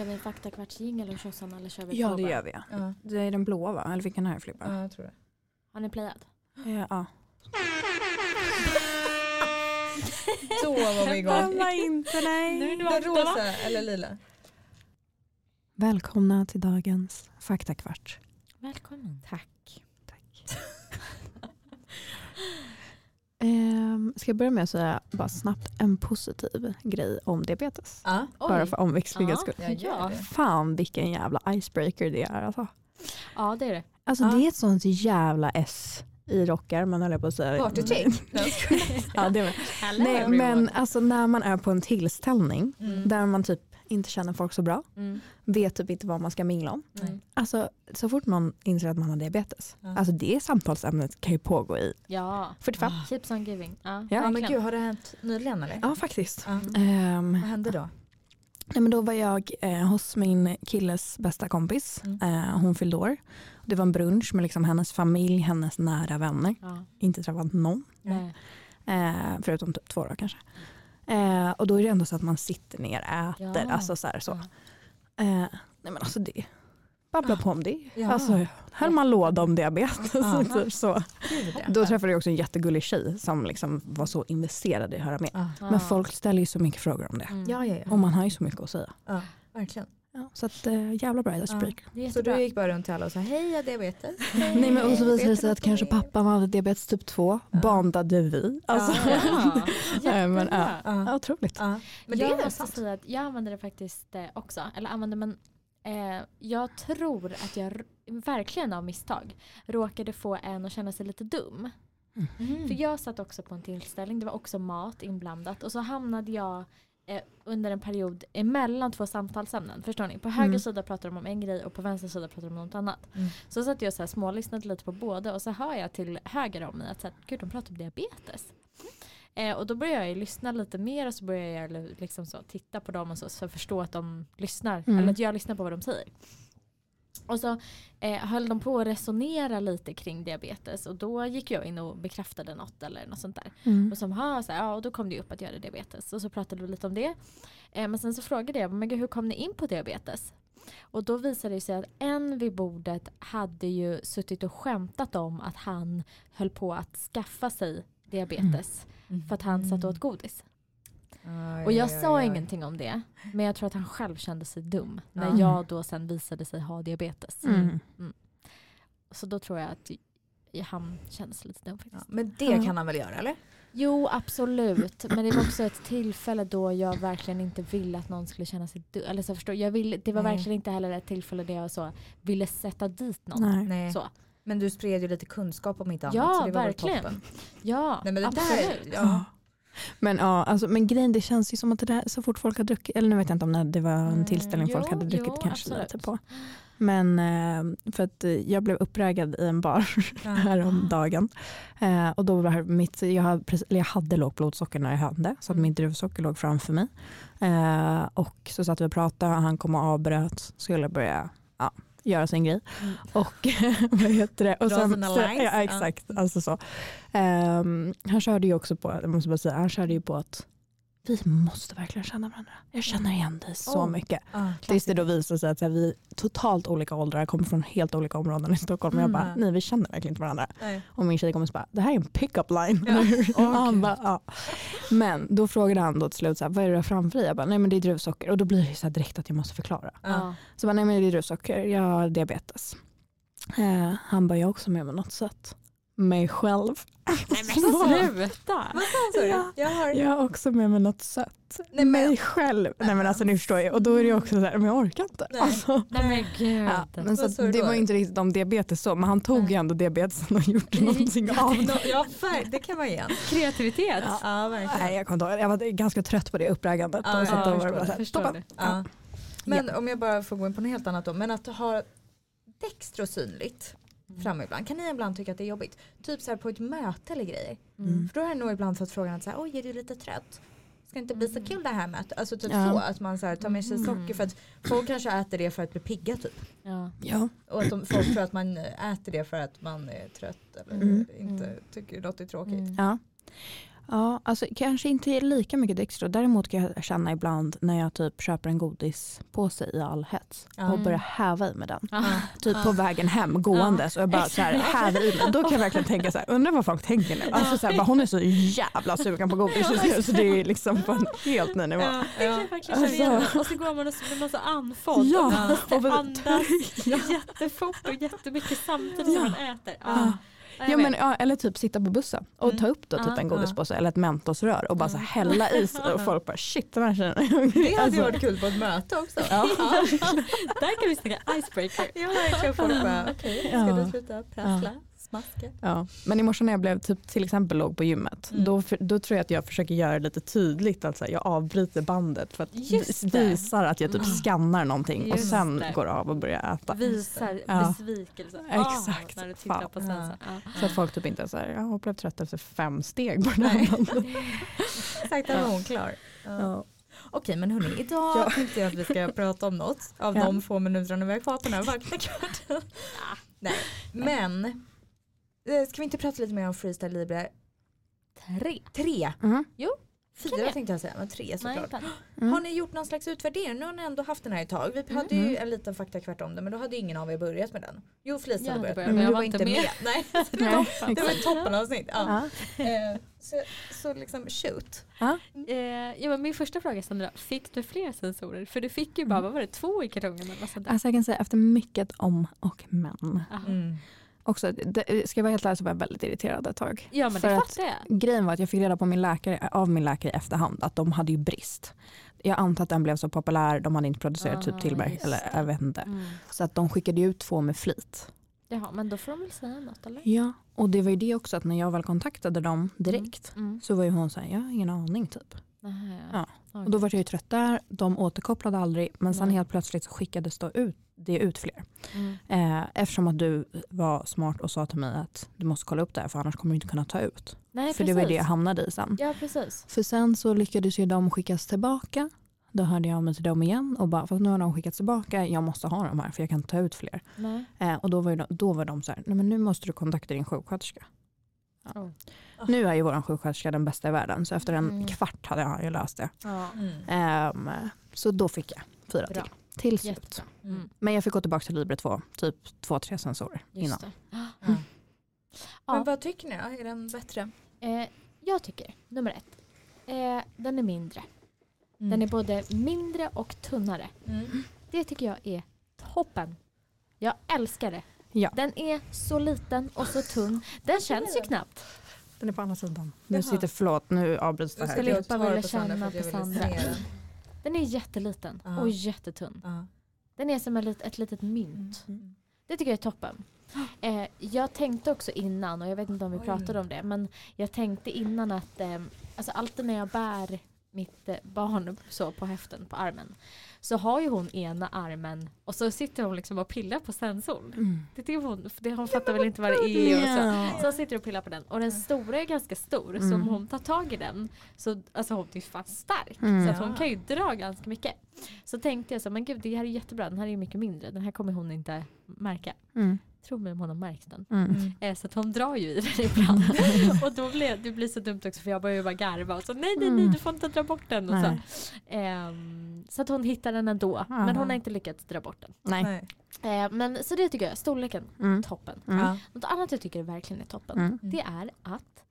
Kör vi en faktakvartsjingel och tjosan eller kör vi Ja det gör vi. ja. Det är den blåa va? Eller vilken är det Filippa? ja jag tror det. Har ni playat? Ja. ja. Då var vi igång. var inte nej. Den rosa eller lila? Välkomna till dagens faktakvart. Välkommen. Tack. Ehm, ska jag börja med att säga bara snabbt en positiv grej om diabetes? Ja, Bara för omväxlingens Ja. skull. jag Ja. Fan vilken jävla icebreaker det är alltså. Ja det är det. Alltså Ja. det är ett sånt jävla S i rockar man höll på att säga. Partytrick. Ja, det är Hello Nej men alltså när man är på en tillställning Mm. där man typ inte känner folk så bra, Mm. vet typ inte vad man ska mingla om. Mm. Alltså så fort någon inser att man har diabetes, Ja. alltså det samtalsämnet kan ju pågå i Ja. 45. Keeps on giving. Ja, Ja, Ja men gud har det hänt nyligen eller? Ja faktiskt. Ja. Ehm, Vad hände då? nej, men då var jag eh, hos min killes bästa kompis, Mm. eh, hon fyllde år. Det var en brunch med liksom hennes familj, hennes nära vänner. Ja. Inte träffat någon, Nej. eh, förutom typ två då kanske. Eh, och då är det ändå så att man sitter ner och äter. Ja. Alltså så här, så. Ja. Eh, nej men alltså det, babbla på om det. Ja. Alltså, höll man låda om diabetes. Ja. typ så. Då träffade jag också en jättegullig tjej som liksom var så investerad i att höra med. Ja. Men folk ställer ju så mycket frågor om det. Mm. Och man har ju så mycket att säga. Verkligen. Ja, så att, eh, jävla bra icebreaker. Är Så du gick bara runt till alla och sa hej jag har diabetes. Nej men och så visade det sig att kanske pappan hade diabetes typ 2. Ja. Bandade vi. Alltså, Ja. Ja. Men, ja. Ja. otroligt. Ja. Men det jag är måste säga att jag använder det faktiskt eh, också. Eller använder men eh, jag tror att jag verkligen av misstag råkade få en att känna sig lite dum. Mm. För jag satt också på en tillställning, det var också mat inblandat och så hamnade jag eh, under en period emellan två samtalsämnen. Förstår ni? På höger Mm. sida pratar de om en grej och på vänster sida pratar de om något annat. Mm. Så satt jag så här smålyssnade lite på båda och så hör jag till höger om mig att så här, gud de pratar om diabetes. Eh, och då börjar jag lyssna lite mer och så börjar jag li- liksom så, titta på dem och så, så jag förstår att de lyssnar. Mm. Eller att jag lyssnar på vad de säger. Och så eh, höll de på att resonera lite kring diabetes och då gick jag in och bekräftade något eller något sånt där. Mm. Och, som, ha, så här, ja, och då kom det upp att jag hade diabetes och så pratade vi lite om det. Eh, men sen så frågade jag, men gud, hur kom ni in på diabetes? Och då visade det sig att en vid bordet hade ju suttit och skämtat om att han höll på att skaffa sig diabetes för att han satt och åt godis. Aj, Och jag aj, sa aj, ingenting om det. Men jag tror att han själv kände sig dum. När Ja. jag då sen visade sig ha diabetes. Mm. Så då tror jag att han kände sig lite dum Ja, faktiskt. men det Ja. kan han väl göra eller? Jo absolut. Men det var också ett tillfälle då jag verkligen inte ville att någon skulle känna sig dum. Eller så förstår, jag ville, det var Nej. verkligen inte heller ett tillfälle där jag så ville sätta dit någon. Nej. Så. Men du spred ju lite kunskap om inte annat Ja, så det var verkligen. toppen. Ja, Nej, men det absolut. där, ja. Men ja, alltså, men grejen det känns ju som att det där så fort folk har druckit, eller nu vet jag inte om det, det var en Mm, tillställning folk jo, hade druckit jo, kanske absolut. lite på. Men eh, för att eh, jag blev uppraggad i en bar Ja. häromdagen. Eh, och då var mitt, jag, hade, jag hade lågt blodsocker när jag hände så att Mm. mitt druvsocker låg framför mig. Och så satt vi och pratade, han kom och avbröt, skulle börja ja, göra sin grej. Mm. Och vad heter det? Och Dra sen, sina lines. ja, exakt. Alltså så. Ehm, han körde ju också på, jag måste bara säga, han körde ju på att vi måste verkligen känna varandra. Jag känner igen dig så Oh. mycket. Ja, Tills det då visade sig att här, vi är totalt olika åldrar, kommer från helt olika områden i Stockholm. Och jag bara, Mm. nej vi känner verkligen inte varandra. Nej. Och min tjej kommer så bara, det här är en pick-up line. Ja. Gud. bara, ja. Men då frågade han då till slut, så här, vad är det du har framför dig? Jag bara, nej men det är druvsocker. Och då blir det så direkt att jag måste förklara. Ja. Så jag bara, nej men det är druvsocker, jag har diabetes. Eh, han bara, jag har också med mig något sött. Mig själv. Nej men sluta! Vad sa du? Ja. Jag har... Jag har också med mig något sött. Nej, men- Mig själv. Nej men alltså ni förstår ju. Och då är det ju också så här, men jag orkar inte. Nej. Alltså. Nej men gud. Ja, men så det då? var inte riktigt om diabetes så, men han tog ju ändå diabetesen och gjorde någonting av det. Ja, det kan man igen. Kreativitet. Ja. Ja, verkligen. Nej, jag, kommer inte ihåg. jag var ganska trött på det uppraggandet. Ja, och så ja, då var det bara så här, förstår stoppa. det. Ja. Men om jag bara får gå in på något helt annat då. Men att ha Dextro synligt framme ibland. Kan ni ibland tycka att det är jobbigt? Typ så här på ett möte eller grejer. Mm. För då har jag nog ibland fått frågan att så här, oj är du lite trött? Ska inte bli så Mm. kul det här mötet? Alltså typ Ja. så att man så här, tar med sig Mm. socker för att folk kanske äter det för att bli pigga typ. Ja. Ja. Och att de, folk tror att man äter det för att man är trött eller Mm. inte Mm. tycker något är tråkigt. Mm. Ja. Ja, alltså kanske inte lika mycket Dextro. Däremot kan jag känna ibland när jag typ köper en godispåse i all hets Ja. och börjar häva i med den. Ja. Typ på vägen hem gåendes och jag bara så här, häver i mig. Då kan jag verkligen tänka så här, undrar vad folk tänker nu. Alltså så här, bara, hon är så jävla sugen på godis just nu så det är liksom på en helt ny nivå. Ja, ja. det. Och så går man och så blir man så andfådd. Ja, och andas Ja. jättefort och jättemycket samtidigt som Ja. man äter. Ja. Ja. Men, ja, eller typ sitta på bussen och Mm. ta upp då, typ Ja, en godispåse eller ett mentosrör och bara så hälla i sig och folk bara shit den här tjejen är hungrig. Det hade Alltså, varit kul på ett möte också. Ja. Där kan vi snacka icebreaker. Ja, verkligen. Folk bara, okej, ska Ja. du sluta prassla, smaska? Ja. Men i morse när jag blev typ, till exempel låg på gymmet, Mm. då, då tror jag att jag försöker göra det lite tydligt att här, jag avbryter bandet för att Just vis- det. visar att jag typ Mm. skannar någonting och Just sen det. går av och börjar äta. Visar Ja. besvikelse. Exakt. när du tittar på. Ja. Så att folk typ inte är så här, jag blev trött efter fem steg på det här bandet. Exakt, där var hon klar. Ja. Okej men hörni, idag Ja. tänkte jag att vi ska prata om något av Ja. de få minuterna vi har kvar på den här vaknakvarten. Nej, men ska vi inte prata lite mer om freestyle libre? Tre. Tre, Mm. fyra jag? tänkte jag säga, men tre såklart. Mm. Har ni gjort någon slags utvärdering? Nu har ni ändå haft den här ett tag. Vi hade ju en liten faktakvart om det men då hade ingen av er börjat med den. Jo Felicia hade börjat men men du jag var var inte med. med. Nej, det Nej, det var ett toppenavsnitt. Ja. Ja. Eh, så, så liksom shoot. Eh, ja, men min första fråga Sandra, fick du fler sensorer? För du fick ju bara, Mm. vad var det, två i kartongen? Eller vad? Alltså jag kan säga efter mycket om och men. Mm. Också, det, ska jag vara helt ärlig så var jag väldigt irriterad ett tag. Ja men För det att- fattar jag. Grejen var att jag fick reda på min läkare, av min läkare i efterhand att de hade ju brist. Jag antar att den blev så populär, de hade inte producerat Ah, typ just eller det. jag vet inte. Mm. Så att de skickade ut två med flit. Jaha men då får de väl säga något eller? Ja, och det var ju det också att när jag väl kontaktade dem direkt Mm. så var ju hon såhär, jag har ingen aning typ. Aha, Ja. Och då var jag ju trött där, de återkopplade aldrig men sen Nej. helt plötsligt så skickades då ut, det ut fler. Mm. Eh, eftersom att du var smart och sa till mig att du måste kolla upp det här för annars kommer du inte kunna ta ut. Nej, för det var ju det jag precis. hamnade i sen. Ja precis. För sen så lyckades ju de skickas tillbaka. Då hörde jag av mig till dem igen och bara, för nu har de skickats tillbaka, jag måste ha de här för jag kan inte ta ut fler. Nej. Eh, och då var, ju de, då var de så här, nej men nu måste du kontakta din sjuksköterska. Ja. Oh. Nu är ju vår sjuksköterska den bästa i världen så efter en Mm. kvart hade jag ju löst det. Ja. Mm. Ehm, så då fick jag fyra Bra. till. Till slut. Mm. Mm. Men jag fick gå tillbaka till Libre 2, typ två, tre sensorer Just innan. det. Ja. Men vad tycker ni då? Är den bättre? Eh, jag tycker, nummer ett, eh, den är mindre. Mm. Den är både mindre och tunnare. Mm. Det tycker jag är toppen. Jag älskar det. Ja. Den är så liten och så tunn. Den känns ju knappt. Den är på andra sidan. Nu sitter, förlåt nu avbryts det Jag här. skulle skulle på Sandra känna för att jag på Sandra. Den. Är jätteliten Ja. och jättetunn. Ja. Den är som ett, ett litet mynt. Mm. Det tycker jag är toppen. Eh, jag tänkte också innan, och jag vet inte om vi Oj. pratade om det, men jag tänkte innan att eh, alltså alltid när jag bär mitt eh, barn så på höften, på armen, så har ju hon ena armen och så sitter hon liksom och pillar på sensorn. Mm. Det tycker hon, för det, hon fattar väl inte vad det är. Och så. Så hon sitter och pillar på den. Och den stora är ganska stor. Så Mm. om hon tar tag i den så alltså hon är ju fan stark. Mm. Så att hon kan ju dra ganska mycket. Så tänkte jag så men gud det här är jättebra. Den här är ju mycket mindre. Den här kommer hon inte märka. Tro mig om hon har märkt den. Mm. Mm. Eh, så att hon drar ju i den ibland. och då blir det blir så dumt också för jag börjar ju bara garva och så nej nej nej Mm. du får inte dra bort den. Och så. Ehm, så att hon hittar den ändå. Men Aha. hon har inte lyckats dra bort den. Nej. Nej. Eh, men så det tycker jag, storleken, Mm. toppen. Mm. Något annat jag tycker verkligen är toppen. Mm. Det är att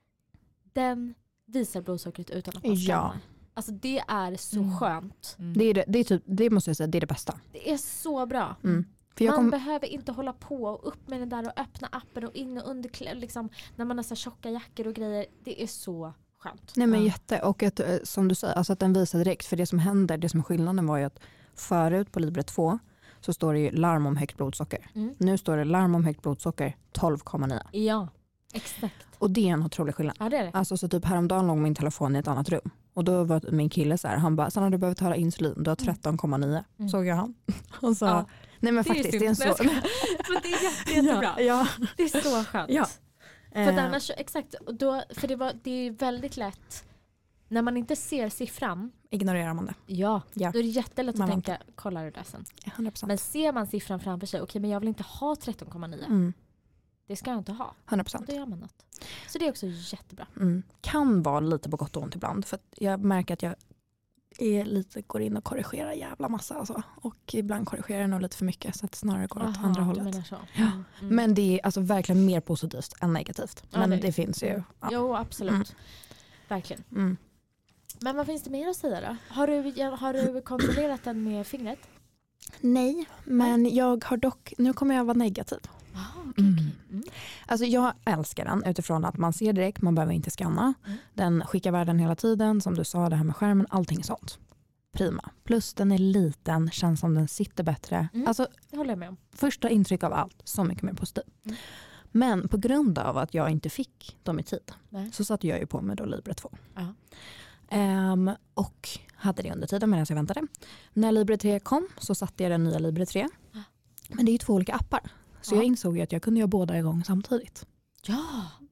den visar blodsockret utan att man Ja. Alltså det är så Mm. skönt. Mm. Det, är det, det, är typ, det måste jag säga, det är det bästa. Det är så bra. Mm. För jag man kom, behöver inte hålla på och upp med den där och öppna appen och in och under liksom, när man har så här tjocka jackor och grejer. Det är så skönt. nej men jätte, och att, eh, som du säger, alltså att den visar direkt. För det som händer, det som är skillnaden var ju att förut på Libre 2 så står det ju larm om högt blodsocker. Mm. Nu står det larm om högt blodsocker 12,9. Ja, exakt. Och det är en otrolig skillnad. Ja det är det. Alltså så typ häromdagen låg min telefon i ett annat rum. Och då var min kille så här, han bara, Sanna du behöver ta insulin, du har 13,9. Mm. Såg jag han. Och så, Ja. Nej men Det är faktiskt, det är en så... Men det är jätte, jättebra. Ja, ja. Det är så skönt. Ja. För Eh, annars, exakt, då, för det, var, det är väldigt lätt när man inte ser siffran, ignorerar man det. ja, Ja. då är det jättelätt Man att tänka kolla det där sen. 100%. Men ser man siffran framför sig, okej men jag vill inte ha 13,9. mm. det ska jag inte ha. 100%. Och då gör man något. Så det är också jättebra. Mm. Kan vara lite på gott och ont ibland. För att jag märker att jag är lite, går in och korrigerar jävla massa. Alltså. Och ibland korrigerar jag nog lite för mycket så att det snarare går åt Aha, andra du hållet. så. Ja, Mm, mm. Men det är alltså verkligen mer positivt än negativt. Ja, Men det det, finns ju. Ja. Jo absolut. Mm. Verkligen. Mm. Men vad finns det mer att säga då? Har du, har du kontrollerat den med fingret? Nej, men jag har dock, nu kommer jag vara negativ. Ah, okej, Mm. Alltså jag älskar den utifrån att man ser direkt, man behöver inte scanna. Mm. Den skickar värden hela tiden, som du sa det här med skärmen, allting sånt. Prima. Plus den är liten, känns som den sitter bättre. Mm. Alltså Det håller jag med om. första intryck av allt, så mycket mer positivt. Mm. Men på grund av att jag inte fick dem i tid Nej. så satte jag ju på mig då Libre 2. Ja. Ehm, och hade det under tiden medan jag väntade. När Libre 3 kom så satte jag den nya Libre 3. Ja. Men det är ju två olika appar. Så Ja. jag insåg ju att jag kunde göra båda igång samtidigt. Ja,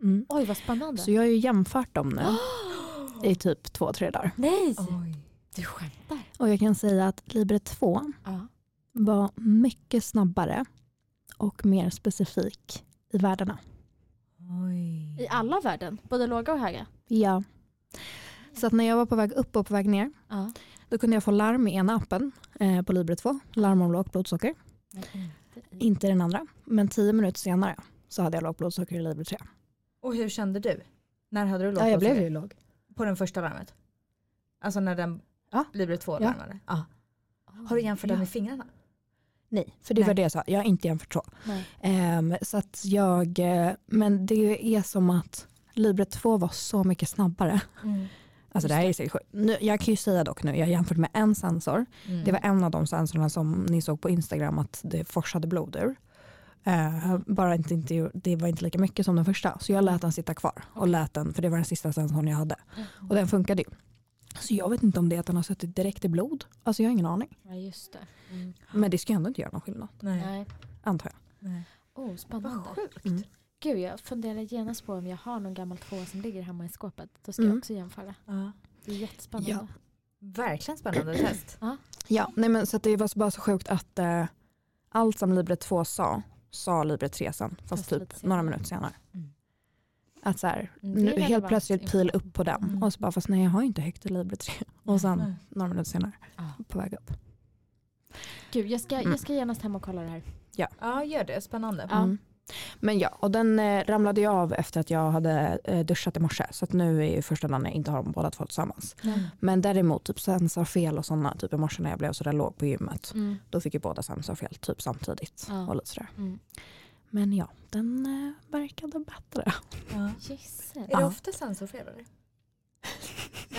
Mm. oj vad spännande. Så jag har ju jämfört dem nu i typ två, tre dagar. Nej, Oj. du skämtar. Och jag kan säga att Libre 2 Ja. var mycket snabbare och mer specifik i värdena. Oj. I alla värden, både låga och höga. Ja. Så att när jag var på väg upp och på väg ner Ja. då kunde jag få larm i ena appen eh, på Libre 2, larm om lågt blodsocker. Inte den andra, men tio minuter senare så hade jag lågt blodsocker i Libre 3. Och hur kände du? När hade du lågt Ja, jag blev ju låg. På den första larmet? Alltså när den Ja. Libre 2 Ja. larmade? Ja. Har du jämfört den Ja. med fingrarna? Nej, för det var Nej. det jag sa. Jag har inte jämfört så. Ehm, så att jag, eh, men det är som att Libre 2 var så mycket snabbare. Alltså det här är sjukt. Nu, Jag kan ju säga dock nu, jag har jämfört med en sensor. Mm. Det var en av de sensorerna som ni såg på Instagram att det forsade blod ur. Eh, bara inte, inte, det var inte lika mycket som den första. Så jag lät den sitta kvar. Och lät den, för det var den sista sensorn jag hade. Och den funkade ju. Så jag vet inte om det är att den har suttit direkt i blod. Alltså jag har ingen aning. Ja just det. Mm. Men det ska ju ändå inte göra någon skillnad. Nej. Nej. Antar jag. Nej. Oh, spännande. Vad sjukt. Mm. Gud jag funderar genast på om jag har någon gammal tvåa som ligger hemma i skåpet. Då ska Mm. jag också jämföra. Ja. Det är jättespännande. Ja. Verkligen spännande test. Ja, nej men så att det var bara så sjukt att eh, allt som Libre 2 sa, sa Libre 3 sen. Fast, Fast typ några minuter senare. Mm. Att så här, Mm, nu, helt plötsligt pil upp på den. Mm. Och så bara, fast nej jag har inte högt i Libre 3. Och sen Nej. några minuter senare, Ja. på väg upp. Gud jag ska, Mm. jag ska genast hem och kolla det här. Ja gör det, spännande. Ja. Men ja, och den eh, ramlade ju av efter att jag hade eh, duschat i morse. Så att nu är ju första dagen jag inte har dem båda två tillsammans. Mm. Men däremot typ sensorfel och sådana, typ i morse när jag blev sådär låg på gymmet. Mm. Då fick ju båda sensorfel typ samtidigt. Ja. Och lite sådär. Mm. Men ja, den eh, verkade bättre. Ja. Är det Ja. ofta sensorfel eller?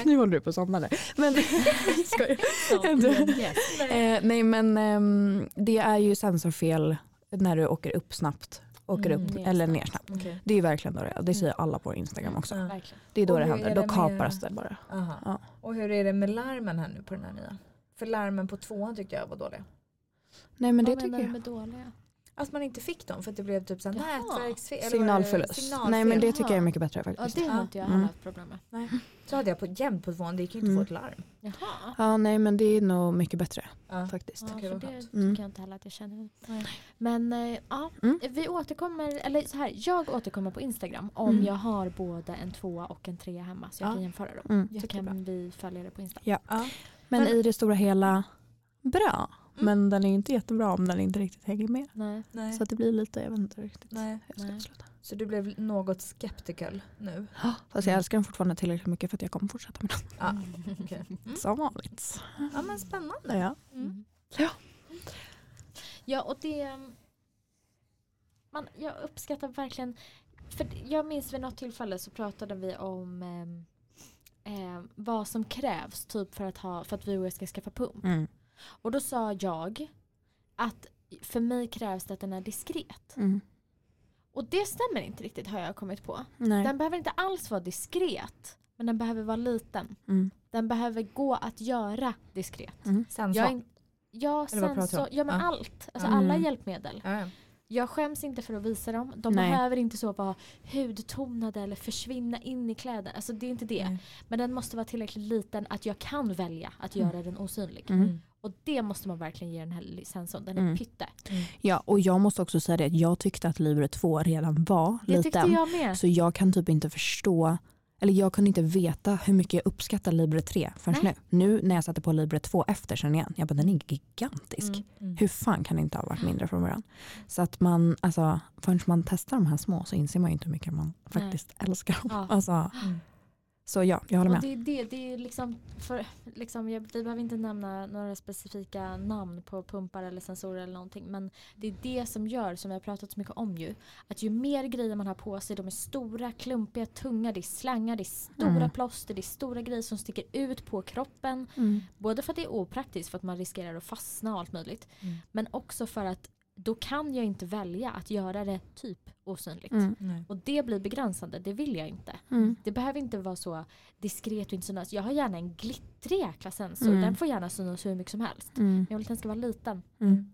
Nu håller du på att somna där. Men, skojar. Yes. eh, nej men ehm, det är ju sensorfel när du åker upp snabbt. Åker Mm, upp ner eller ner snabbt. Okej. Det är verkligen då det är. Det säger alla på Instagram också. Ja. Det är då det händer. Då det med- kaparas det bara. Aha. Ja. Och hur är det med larmen här nu på den här nya? För larmen på tvåan tyckte jag var dåliga. Nej men det Vad menar tycker du jag. med dåliga? Att man inte fick dem för att det blev typ så här Jaha. nätverksfel. Signalförlust. signalfel? Nej men det tycker jag är mycket bättre Ja faktiskt. det har Ja. inte jag Mm. haft problem med. Nej. Så hade jag på jämt på tvåan, det gick ju inte Mm. att få ett larm. Jaha. Ja nej men det är nog mycket bättre Ja. faktiskt. Ja, för det tycker Mm. jag inte heller att jag känner. Nej. Men eh, ja, Mm. vi återkommer, eller så här, jag återkommer på Instagram om Mm. jag har både en tvåa och en trea hemma så jag Ja. kan jämföra dem. Mm. Så Jättebra. kan vi följa det på Instagram. Ja. Men, Men- i det stora hela bra. Mm. Men den är inte jättebra om den inte riktigt hänger med. Nej. Nej. Så att det blir lite, jag vet inte riktigt Nej. jag Nej. Så du blev något skeptical nu? Fast jag älskar den fortfarande tillräckligt mycket för att jag kommer fortsätta med den. Ja. okej. Mm. Som vanligt. Ja men spännande. Ja. Mm. Ja. Ja och det man, Jag uppskattar verkligen För jag minns vid något tillfälle så pratade vi om ehm, ehm, vad som krävs typ för att, ha, för att vi ska skaffa pump. Mm. Och då sa jag att för mig krävs det att den är diskret. Mm. Och det stämmer inte riktigt har jag kommit på. Nej. Den behöver inte alls vara diskret. Men den behöver vara liten. Mm. Den behöver gå att göra diskret. Mm. Sensor. Jag är, in- ja, sensor, ja men Ja. allt. Alltså Mm. alla hjälpmedel. Ja, ja. Jag skäms inte för att visa dem. De Nej. behöver inte så vara hudtonade eller försvinna in i kläderna. Alltså det är inte det. Nej. Men den måste vara tillräckligt liten att jag kan välja att Mm. göra den osynlig. Mm. Och det måste man verkligen ge den här sensorn. Den är Mm. pytte. Ja, och jag måste också säga det att jag tyckte att Libre 2 redan var Det tyckte liten. jag med. Så jag kan typ inte förstå, eller jag kunde inte veta hur mycket jag uppskattar Libre 3 förrän nu. Nej. Nu när jag satte på Libre 2 efter sen igen, jag bara den är gigantisk. Mm. Mm. Hur fan kan det inte ha varit mindre från början? Så att man, alltså förrän man testar de här små så inser man ju inte hur mycket man faktiskt älskar dem. Ja. Alltså, Mm. Så ja, jag håller med. det är det, det är liksom, för, liksom jag, vi behöver inte nämna några specifika namn på pumpar eller sensorer eller någonting. Men det är det som gör, som vi har pratat så mycket om ju, att ju mer grejer man har på sig, de är stora, klumpiga, tunga, det är slangar, det är stora Mm. plåster, det är stora grejer som sticker ut på kroppen. Mm. Både för att det är opraktiskt för att man riskerar att fastna och allt möjligt. Mm. Men också för att då kan jag inte välja att göra det typ osynligt. Mm. Och det blir begränsande, det vill jag inte. Mm. Det behöver inte vara så diskret och inte synas. Jag har gärna en glittrig jäkla sensor. Mm. Den får gärna synas hur mycket som helst. Mm. Men jag vill att den ska vara liten. Mm.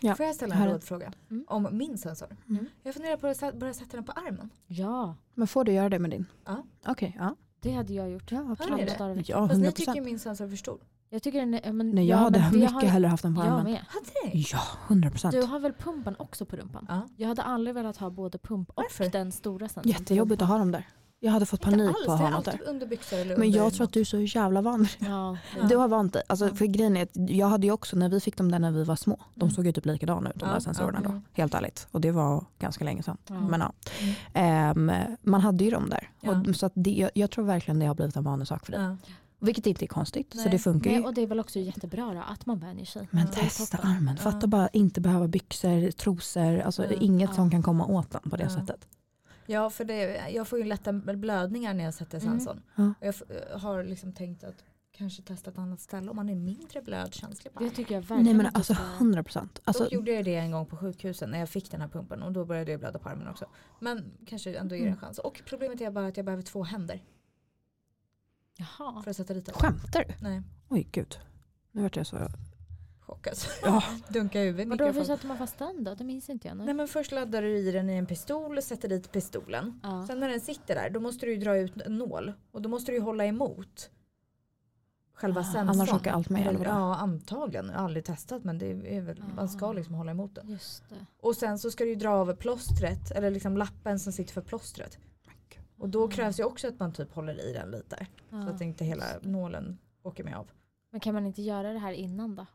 Ja, Får jag ställa en rådfråga Mm. om min sensor? Mm. Jag funderar på att börja sätta den på armen. Ja, Men får du göra det med din? Ja. Okej, ja. det hade jag gjort. Ja, absolut. Ja, Fast ni 100 tycker min sensor är för stor. Jag tycker den är, men, Nej, jag ja, hade men mycket har, hellre haft den på Jag armen. med. Hade? Ja, 100 procent. Du har väl pumpen också på rumpan? Ja. Jag hade aldrig velat ha både pump och Varför? den stora på Jättejobbigt att ha dem där. Jag hade fått panik alls, på att ha något där. under byxor eller Men under jag tror att du är så jävla van. Ja, Ja. Du har vant dig. Alltså, Ja. för grejen är att jag hade ju också, när vi fick dem där när vi var små, de Mm. såg ju typ likadana ut de Ja, där sensorerna ja, då. Helt ärligt. Och det var ganska länge sedan. Ja. Men ja. Mm. Ehm, man hade ju dem där. Ja. Och, så att det, jag, jag tror verkligen det har blivit en vanlig sak för dig. Vilket inte är konstigt. Så Nej. det funkar Nej, ju. och det är väl också jättebra då, att man vänjer sig. Men är testa armen. Fatta Ja. bara inte behöva byxor, trosor, alltså Ja. inget Ja. som kan komma åt den på det Ja. sättet. ja, för det, jag får ju lätta blödningar när jag sätter Mm. sensorn. Ja. Och Jag f- har liksom tänkt att kanske testa ett annat ställe om man är mindre blödkänslig. Bara. Det tycker jag verkligen Nej men alltså ska- 100 procent. Alltså, Dock gjorde jag det en gång på sjukhuset när jag fick den här pumpen och då började jag blöda på armen också. Men kanske ändå ger det en Mm. chans. Och problemet är bara att jag behöver två händer Jaha. för att sätta dit den. skämtar du? Nej, Oj gud. Nu vart jag så... chockad. Ja. Dunka huvudet i Vadå, hur mikrofonen. sätter man fast den då? Det minns inte jag nu. Nej men först laddar du i den i en pistol och sätter dit pistolen. Ja. Sen när den sitter där då måste du ju dra ut en nål och då måste du ju hålla emot själva Ah, sensorn. Annars åker allt med eller vadå? Ja antagligen, jag har aldrig testat men det är väl, man ska Ah. liksom hålla emot den. Just det. Och sen så ska du ju dra av plåstret eller liksom lappen som sitter för plåstret. Och då krävs ju också att man typ håller i den lite. Så Ja. att inte hela nålen åker med av. Men kan man inte göra det här innan då?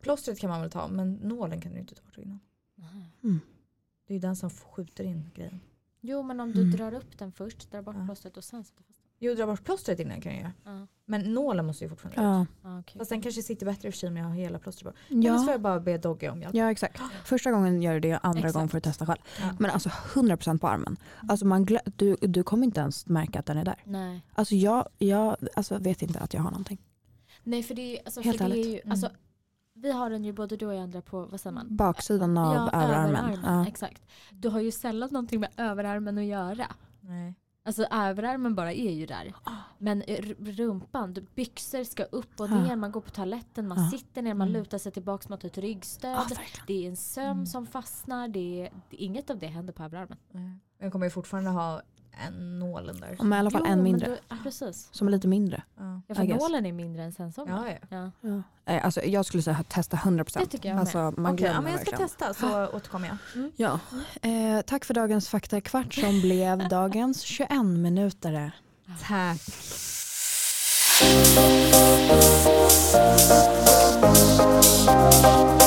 Plåstret kan man väl ta men nålen kan du inte ta innan. Mm. Det är ju den som skjuter in grejen. Jo men om du Mm. drar upp den först, drar bort Ja. plåstret och sen sätter. Jo dra bort plåstret innan kan jag göra. Ja. Men nålen måste ju fortfarande ut. Ja. Ja, okej. Fast den kanske sitter bättre i och för sig om jag har hela plåstret på. Ja. så får Ja. jag bara be Dogge om hjälp. ja exakt. Första gången gör du det, andra Exakt. gången får du testa själv. Ja. Men alltså 100% på armen. Alltså man glö- du, du kommer inte ens märka att den är där. Nej. Alltså jag, jag alltså vet inte att jag har någonting. Nej för det är, alltså, Helt för det är ju, Mm. alltså, vi har den ju både du och jag andra på, vad säger man? Baksidan av överarmen. Ja. Exakt. Du har ju sällan någonting med överarmen att göra. Nej. Alltså överarmen bara är ju där. Men r- rumpan, byxor ska upp och Ja. ner, man går på toaletten, man Ja. sitter ner, man Mm. lutar sig tillbaka mot ett ryggstöd. Ja, det är en söm Mm. som fastnar, det är, inget av det händer på överarmen. Jag kommer ju fortfarande ha en nålen där. Men i alla fall jo, en mindre. Du, ja, precis. Som är lite mindre. Ja. För nålen är mindre än sensorn. Ja, ja. Ja. Ja. Alltså, jag skulle säga testa 100%. Det tycker jag med. Alltså, man okay, ja, men Jag ska verkligen. testa så återkommer jag. Mm. Ja. Eh, tack för dagens faktakvart som blev dagens 21-minutare. Tack. Tack.